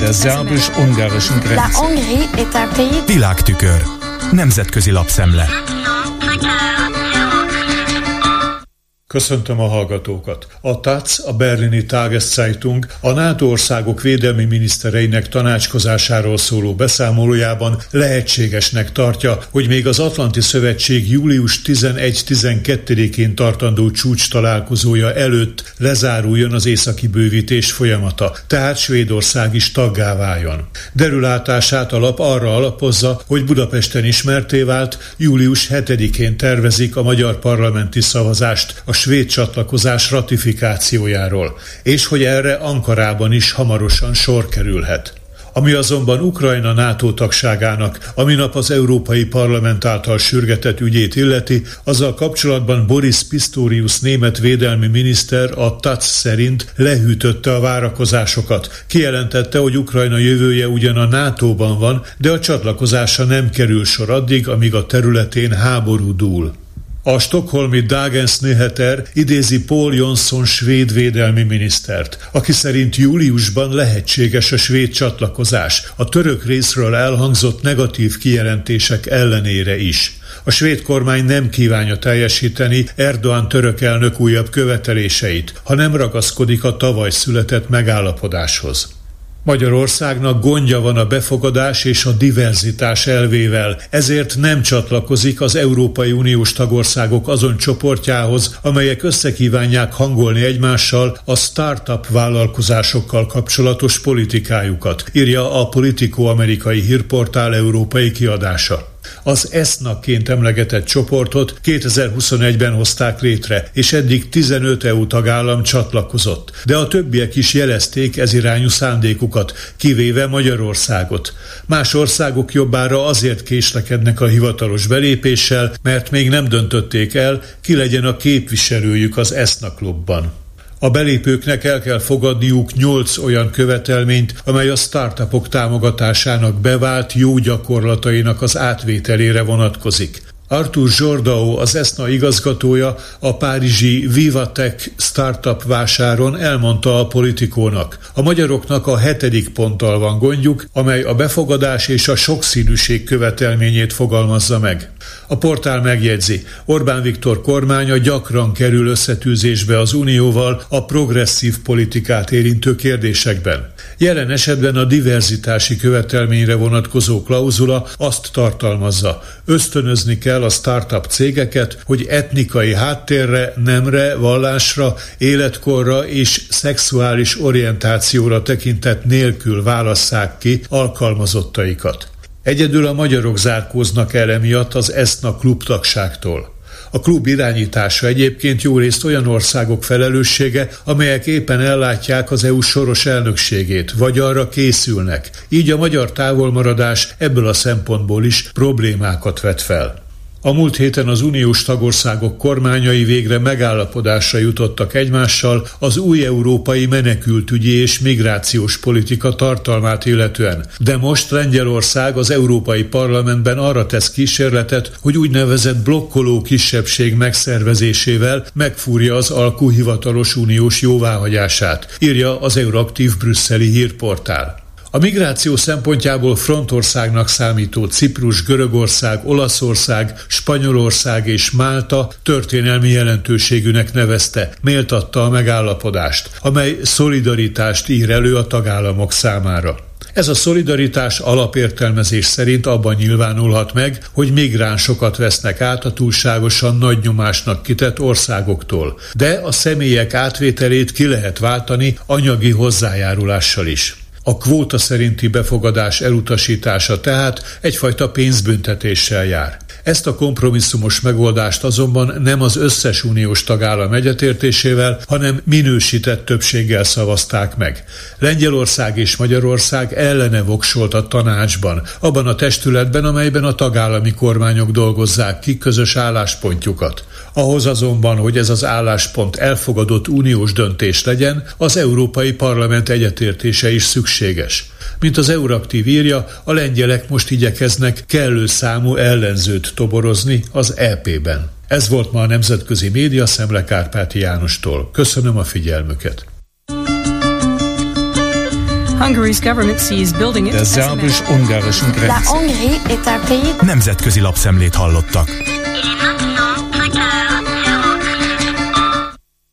Der szerbus-ungarischen Grenze. Világtükör. Nemzetközi lapszemle. Köszöntöm a hallgatókat. A TAC, a berlini Tageszeitung a NATO országok védelmi minisztereinek tanácskozásáról szóló beszámolójában lehetségesnek tartja, hogy még az Atlanti Szövetség július 11-12-én tartandó csúcs találkozója előtt lezáruljon az északi bővítés folyamata, tehát Svédország is taggá váljon. Derülátását a lap arra alapozza, hogy Budapesten ismerté vált, július 7-én tervezik a magyar parlamenti szavazást a svéd csatlakozás ratifikációjáról, és hogy erre Ankarában is hamarosan sor kerülhet. Ami azonban Ukrajna NATO tagságának, aminap az Európai Parlament által sürgetett ügyét illeti, azzal kapcsolatban Boris Pistorius német védelmi miniszter a TAC szerint lehűtötte a várakozásokat. Kijelentette, hogy Ukrajna jövője ugyan a NATO-ban van, de a csatlakozása nem kerül sor addig, amíg a területén háború dúl. A stokholmi Dagens Nyheter idézi Paul Jonsson svéd védelmi minisztert, aki szerint júliusban lehetséges a svéd csatlakozás, a török részről elhangzott negatív kijelentések ellenére is. A svéd kormány nem kívánja teljesíteni Erdoğan török elnök újabb követeléseit, ha nem ragaszkodik a tavaly született megállapodáshoz. Magyarországnak gondja van a befogadás és a diverzitás elvével, ezért nem csatlakozik az Európai Uniós tagországok azon csoportjához, amelyek összekívánják hangolni egymással a startup vállalkozásokkal kapcsolatos politikájukat, írja a Politico amerikai hírportál európai kiadása. Az ESZNAK-ként emlegetett csoportot 2021-ben hozták létre, és eddig 15 EU tagállam csatlakozott, de a többiek is jelezték ez irányú szándékukat, kivéve Magyarországot. Más országok jobbára azért késlekednek a hivatalos belépéssel, mert még nem döntötték el, ki legyen a képviselőjük az ESZNA klubban. A belépőknek el kell fogadniuk nyolc olyan követelményt, amely a startupok támogatásának bevált jó gyakorlatainak az átvételére vonatkozik. Artur Zsordao, az ESNA igazgatója a párizsi Vivatech startup vásáron elmondta a politikónak. A magyaroknak a hetedik ponttal van gondjuk, amely a befogadás és a sokszínűség követelményét fogalmazza meg. A portál megjegyzi, Orbán Viktor kormánya gyakran kerül összetűzésbe az Unióval a progresszív politikát érintő kérdésekben. Jelen esetben a diverzitási követelményre vonatkozó klauzula azt tartalmazza, ösztönözni kell a startup cégeket, hogy etnikai háttérre, nemre, vallásra, életkorra és szexuális orientációra tekintet nélkül válasszák ki alkalmazottaikat. Egyedül a magyarok zárkóznak el emiatt az ESZNA klubtagságtól. A klub irányítása egyébként jó részt olyan országok felelőssége, amelyek éppen ellátják az EU soros elnökségét, vagy arra készülnek. Így a magyar távolmaradás ebből a szempontból is problémákat vet fel. A múlt héten az uniós tagországok kormányai végre megállapodásra jutottak egymással az új európai menekültügyi és migrációs politika tartalmát illetően. De most Lengyelország az Európai Parlamentben arra tesz kísérletet, hogy úgynevezett blokkoló kisebbség megszervezésével megfúrja az alkú uniós jóváhagyását, írja az Euraktív brüsszeli hírportál. A migráció szempontjából frontországnak számító Ciprus, Görögország, Olaszország, Spanyolország és Málta történelmi jelentőségűnek nevezte, méltatta a megállapodást, amely szolidaritást ír elő a tagállamok számára. Ez a szolidaritás alapértelmezés szerint abban nyilvánulhat meg, hogy migránsokat vesznek át a túlságosan nagy nyomásnak kitett országoktól, de a személyek átvételét ki lehet váltani anyagi hozzájárulással is. A kvóta szerinti befogadás elutasítása tehát egyfajta pénzbüntetéssel jár. Ezt a kompromisszumos megoldást azonban nem az összes uniós tagállam egyetértésével, hanem minősített többséggel szavazták meg. Lengyelország és Magyarország ellene voksolt a tanácsban, abban a testületben, amelyben a tagállami kormányok dolgozzák ki közös álláspontjukat. Ahhoz azonban, hogy ez az álláspont elfogadott uniós döntés legyen, az Európai Parlament egyetértése is szükséges. Mint az Euraktív írja, a lengyelek most igyekeznek kellő számú ellenzőt toborozni az EP-ben. Ez volt ma a Nemzetközi Média Szemle Kárpáti Jánostól. Köszönöm a figyelmüket! Der szerbus-ungarischen Grenze. Nemzetközi lapszemlét hallottak.